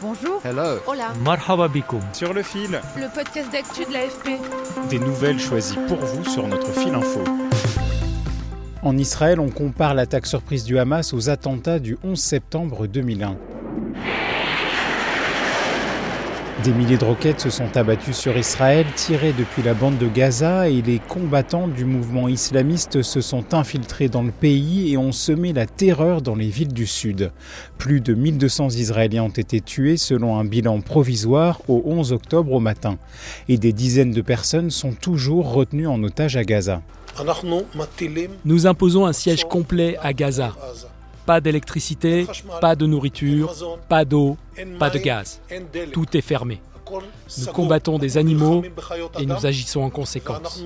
Bonjour. Hello. Hola. Marhaba. Sur le fil, Le podcast d'actu de l'AFP. des nouvelles choisies pour vous sur notre fil info. En Israël, on compare l'attaque surprise du Hamas aux attentats du 11 septembre 2001. Des milliers de roquettes se sont abattues sur Israël, tirées depuis la bande de Gaza, et les combattants du mouvement islamiste se sont infiltrés dans le pays et ont semé la terreur dans les villes du sud. Plus de 1200 Israéliens ont été tués selon un bilan provisoire au 11 octobre au matin. Et des dizaines de personnes sont toujours retenues en otage à Gaza. Nous imposons un siège complet à Gaza. Pas d'électricité, pas de nourriture, pas d'eau, pas de gaz. Tout est fermé. Nous combattons des animaux et nous agissons en conséquence.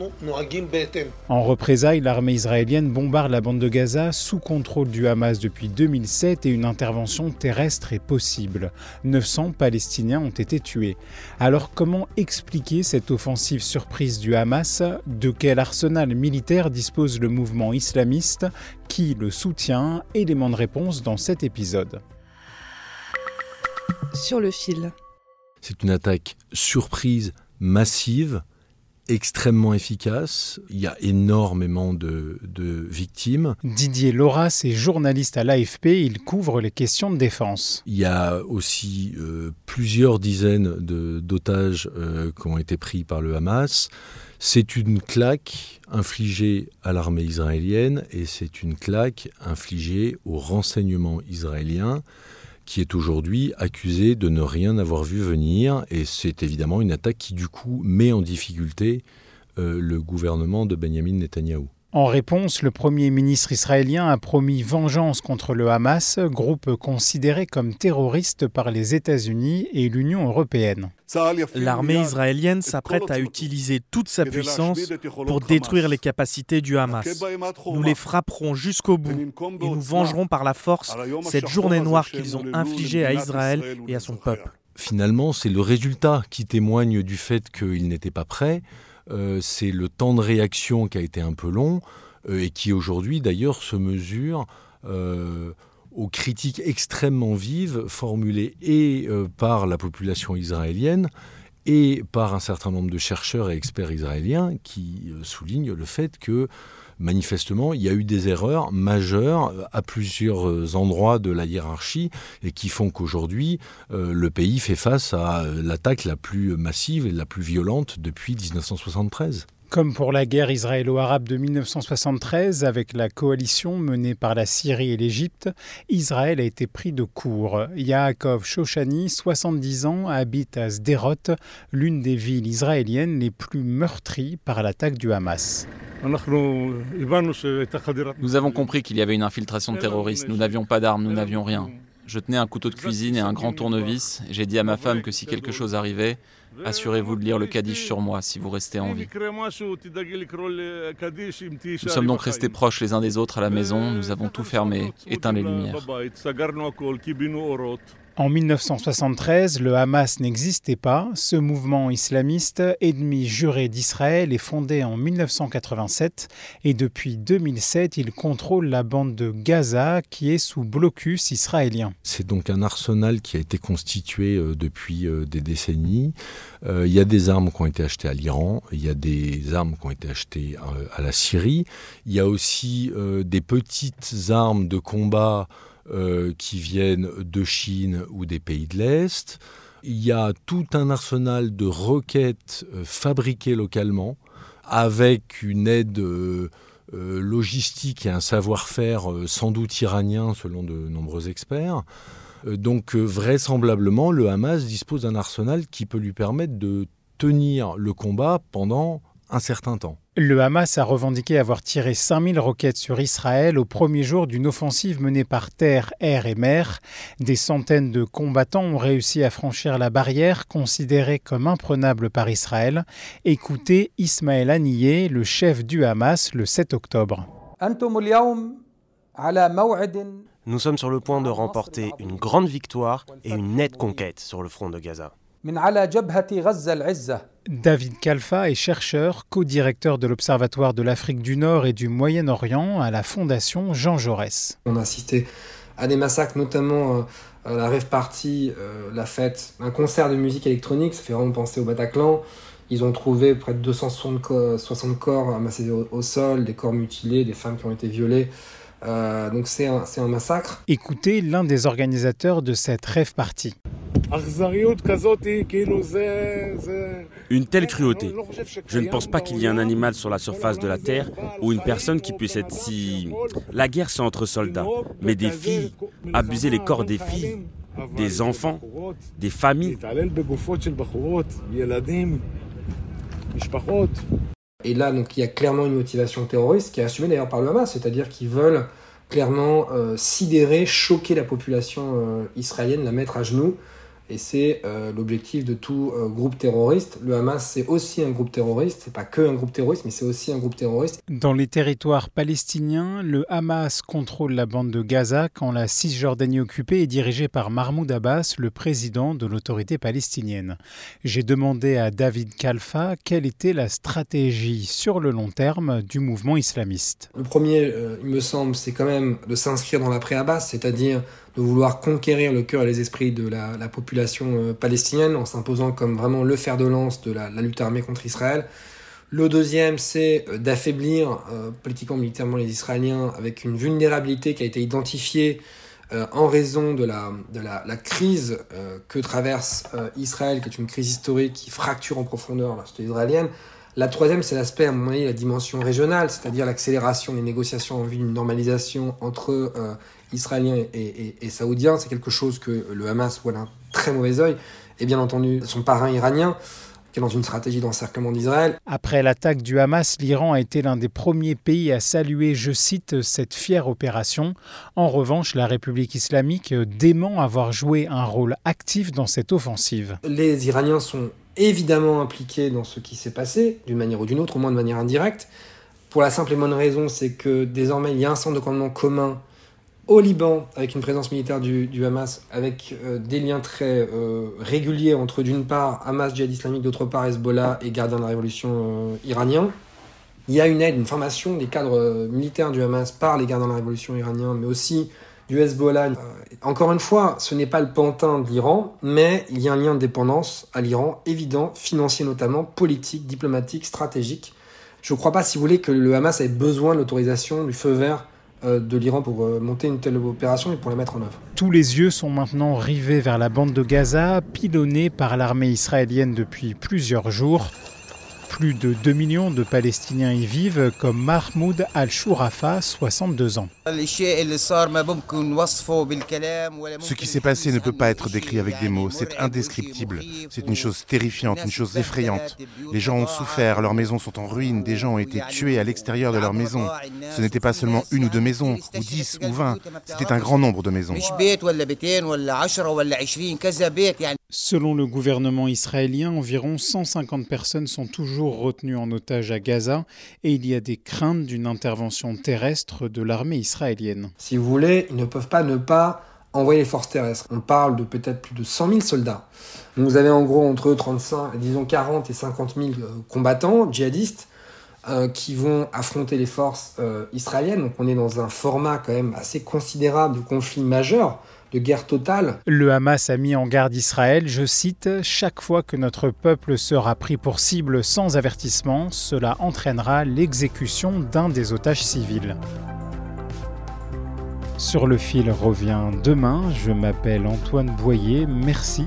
En représailles, l'armée israélienne bombarde la bande de Gaza sous contrôle du Hamas depuis 2007 et une intervention terrestre est possible. 900 Palestiniens ont été tués. Alors comment expliquer cette offensive surprise du Hamas? De quel arsenal militaire dispose le mouvement islamiste? Qui le soutient? Élément de réponse dans cet épisode. Sur le fil. C'est une attaque surprise, massive, extrêmement efficace. Il y a énormément de, de victimes. Didier Loras est journaliste à l'AFP, il couvre les questions de défense. Il y a aussi euh, plusieurs dizaines d'otages euh, qui ont été pris par le Hamas. C'est une claque infligée à l'armée israélienne et c'est une claque infligée au renseignement israélien qui est aujourd'hui accusé de ne rien avoir vu venir. Et c'est évidemment une attaque qui, du coup, met en difficulté euh, le gouvernement de Benjamin Netanyahou. En réponse, le Premier ministre israélien a promis vengeance contre le Hamas, groupe considéré comme terroriste par les États-Unis et l'Union européenne. L'armée israélienne s'apprête à utiliser toute sa puissance pour détruire les capacités du Hamas. Nous les frapperons jusqu'au bout et nous vengerons par la force cette journée noire qu'ils ont infligée à Israël et à son peuple. Finalement, c'est le résultat qui témoigne du fait qu'ils n'étaient pas prêts. Euh, c'est le temps de réaction qui a été un peu long euh, et qui aujourd'hui d'ailleurs se mesure euh, aux critiques extrêmement vives formulées et par la population israélienne et par un certain nombre de chercheurs et experts israéliens qui euh, soulignent le fait que manifestement il y a eu des erreurs majeures euh, à plusieurs euh, endroits de la hiérarchie et qui font qu'aujourd'hui le pays fait face à l'attaque la plus massive et la plus violente depuis 1973. Comme pour la guerre israélo-arabe de 1973, avec la coalition menée par la Syrie et l'Égypte, Israël a été pris de court. Yaakov Shoshani, 70 ans, habite à Sderot, l'une des villes israéliennes les plus meurtries par l'attaque du Hamas. Nous avons compris qu'il y avait une infiltration de terroristes. Nous n'avions pas d'armes, nous n'avions rien. Je tenais un couteau de cuisine et un grand tournevis. et J'ai dit à ma femme que si quelque chose arrivait, assurez-vous de lire le Kaddish sur moi si vous restez en vie. Nous sommes donc restés proches les uns des autres à la maison. Nous avons tout fermé, éteint les lumières. En 1973, le Hamas n'existait pas. Ce mouvement islamiste, ennemi juré d'Israël, est fondé en 1987 et depuis 2007, il contrôle la bande de Gaza qui est sous blocus israélien. C'est donc un arsenal qui a été constitué euh, depuis euh, des décennies. Euh, il y a des armes qui ont été achetées à l'Iran, il y a des armes qui ont été achetées à la Syrie, il y a aussi des petites armes de combat euh, qui viennent de Chine ou des pays de l'Est. Il y a tout un arsenal de roquettes euh, fabriquées localement avec une aide euh, logistique et un savoir-faire sans doute iranien selon de nombreux experts. Donc vraisemblablement, le Hamas dispose d'un arsenal qui peut lui permettre de tenir le combat pendant un certain temps. Le Hamas a revendiqué avoir tiré 5000 roquettes sur Israël au premier jour d'une offensive menée par terre, air et mer. Des centaines de combattants ont réussi à franchir la barrière considérée comme imprenable par Israël. Écoutez Ismaël Haniyeh, le chef du Hamas, le 7 octobre. Nous sommes sur le point de remporter une grande victoire et une nette conquête sur le front de Gaza. David Kalfa est chercheur, co-directeur de l'Observatoire de l'Afrique du Nord et du Moyen-Orient à la Fondation Jean Jaurès. On a assisté à des massacres, notamment euh, à la rêve party, euh, la fête, un concert de musique électronique, ça fait vraiment penser au Bataclan. Ils ont trouvé près de 260 corps amassés au, sol, des corps mutilés, des femmes qui ont été violées. Euh, donc c'est un, un, massacre. Écoutez l'un des organisateurs de cette rêve party. Une telle cruauté. Je ne pense pas qu'il y ait un animal sur la surface de la Terre ou une personne qui puisse être si... La guerre, c'est entre soldats. Mais des filles, abuser les corps des filles, des enfants, des familles. Et là, donc, il y a clairement une motivation terroriste qui est assumée d'ailleurs par le Hamas, c'est-à-dire qu'ils veulent clairement euh, sidérer, choquer la population euh, israélienne, la mettre à genoux et c'est euh, l'objectif de tout euh, groupe terroriste. Le Hamas, c'est aussi un groupe terroriste. C'est pas que un groupe terroriste, mais c'est aussi un groupe terroriste. Dans les territoires palestiniens, le Hamas contrôle la bande de Gaza quand la Cisjordanie occupée est dirigée par Mahmoud Abbas, le président de l'autorité palestinienne. J'ai demandé à David Kalfa quelle était la stratégie sur le long terme du mouvement islamiste. Le premier, euh, il me semble, c'est quand même de s'inscrire dans l'après-Abbas, c'est-à-dire de vouloir conquérir le cœur et les esprits de la, population euh, palestinienne en s'imposant comme vraiment le fer de lance de la, lutte armée contre Israël. Le deuxième, c'est euh, d'affaiblir euh, politiquement, militairement les Israéliens avec une vulnérabilité qui a été identifiée en raison de la, de la, crise que traverse Israël, qui est une crise historique qui fracture en profondeur la société israélienne. La troisième, c'est l'aspect, à mon avis, la dimension régionale, c'est-à-dire l'accélération des négociations en vue d'une normalisation entre israélien et, saoudien, c'est quelque chose que le Hamas voit d'un très mauvais oeil. Et bien entendu, son parrain iranien, qui est dans une stratégie d'encerclement d'Israël. Après l'attaque du Hamas, l'Iran a été l'un des premiers pays à saluer, je cite, cette fière opération. En revanche, la République islamique dément avoir joué un rôle actif dans cette offensive. Les Iraniens sont évidemment impliqués dans ce qui s'est passé, d'une manière ou d'une autre, au moins de manière indirecte. Pour la simple et bonne raison, c'est que désormais, il y a un centre de commandement commun au Liban, avec une présence militaire du, Hamas, avec euh, des liens très euh, réguliers entre d'une part Hamas djihad islamique, d'autre part Hezbollah et gardien de la révolution euh, iranien. Il y a une aide, une formation des cadres militaires du Hamas par les gardiens de la révolution iranien, mais aussi du Hezbollah. encore une fois, ce n'est pas le pantin de l'Iran, mais il y a un lien de dépendance à l'Iran, évident, financier notamment, politique, diplomatique, stratégique. Je ne crois pas, si vous voulez, que le Hamas ait besoin de l'autorisation, du feu vert euh, de l'Iran pour euh, monter une telle opération et pour la mettre en œuvre. Tous les yeux sont maintenant rivés vers la bande de Gaza, pilonnée par l'armée israélienne depuis plusieurs jours. Plus de 2 millions de Palestiniens y vivent, comme Mahmoud Al-Shourafa, 62 ans. Ce qui s'est passé ne peut pas être décrit avec des mots, c'est indescriptible. C'est une chose terrifiante, une chose effrayante. Les gens ont souffert, leurs maisons sont en ruine, des gens ont été tués à l'extérieur de leurs maisons. Ce n'était pas seulement une ou deux maisons, ou dix ou vingt, c'était un grand nombre de maisons. Selon le gouvernement israélien, environ 150 personnes sont toujours retenues en otage à Gaza et il y a des craintes d'une intervention terrestre de l'armée israélienne. Si vous voulez, ils ne peuvent pas ne pas envoyer les forces terrestres. On parle de peut-être plus de 100 000 soldats. vous avez en gros entre 35, disons 40 et 50 000 euh, combattants djihadistes euh, qui vont affronter les forces euh, israéliennes. Donc on est dans un format quand même assez considérable de conflit majeur de guerre totale. Le Hamas a mis en garde Israël, je cite, Chaque fois que notre peuple sera pris pour cible sans avertissement, cela entraînera l'exécution d'un des otages civils. Sur le fil revient demain, je m'appelle Antoine Boyer, merci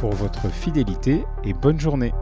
Pour votre fidélité et bonne journée.